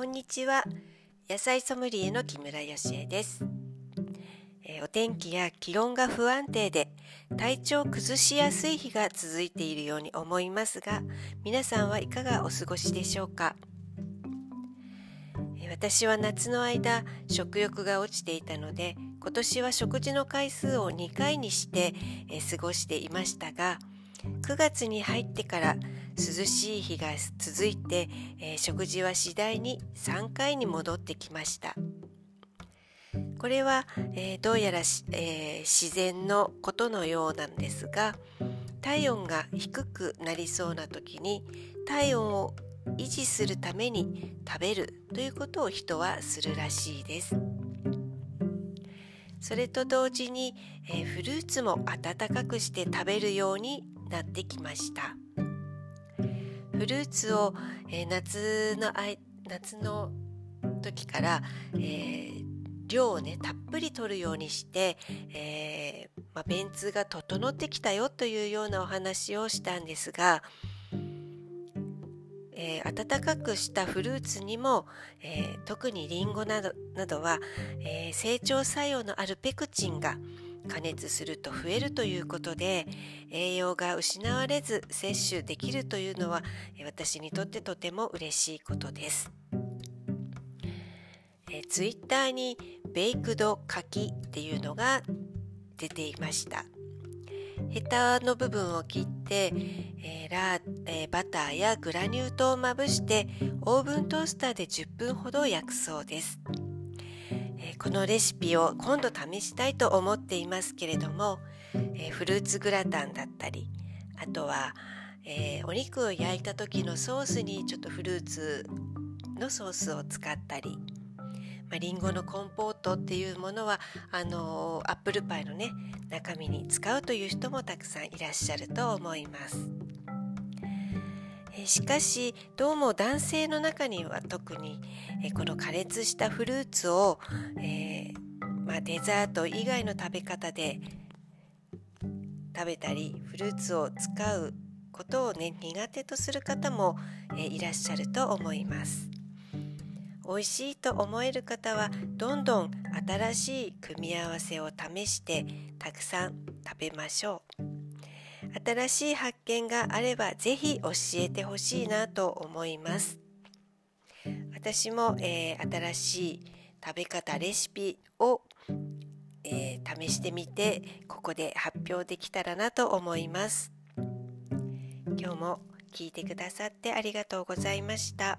こんにちは。野菜ソムリエの木村よしえです、えー、お天気や気温が不安定で体調を崩しやすい日が続いているように思いますが皆さんはいかがお過ごしでしょうか、えー、私は夏の間食欲が落ちていたので今年は食事の回数を2回にして、えー、過ごしていましたが9月に入ってから涼しい日が続いて、えー、食事は次第に3回に戻ってきました。これは、えー、どうやら、えー、自然のことのようなんですが体温が低くなりそうな時に体温を維持するために食べるということを人はするらしいです。それと同時に、えフルーツも温かくして食べるようになってきました。ルーツを、えー、夏のあい夏の時から、えー、量をねたっぷり取るようにして、えー、まあ、便通が整ってきたよというようなお話をしたんですが、えー、温かくしたフルーツにも、え特にりんごなどなどは、え成長作用のあるペクチンが加熱すると増えるということで栄養が失われず摂取できるというのは私にとってとても嬉しいことです。えツイッターにベイクド柿っていうのが出ていました。ヘタの部分を切って、えーラえー、バターやグラニュー糖をまぶしてオーブントースターで10分ほど焼くそうです。このレシピを今度試したいと思っていますけれども、えフルーツグラタンだったりあとは、えー、お肉を焼いた時のソースにちょっとフルーツのソースを使ったり、まあ、リンゴのコンポートっていうものはあのー、アップルパイのね中身に使うという人もたくさんいらっしゃると思います。しかしどうも男性の中には特にこの加熱したフルーツを、えー、まあ、デザート以外の食べ方で食べたりフルーツを使うことをね苦手とする方も、えいらっしゃると思います。美味しいと思える方はどんどん新しい組み合わせを試してたくさん食べましょう。新しい発見があればぜひ教えてほしいなと思います。私も、えー、新しい食べ方レシピを、えー、試してみてここで発表できたらなと思います。今日も聞いてくださってありがとうございました。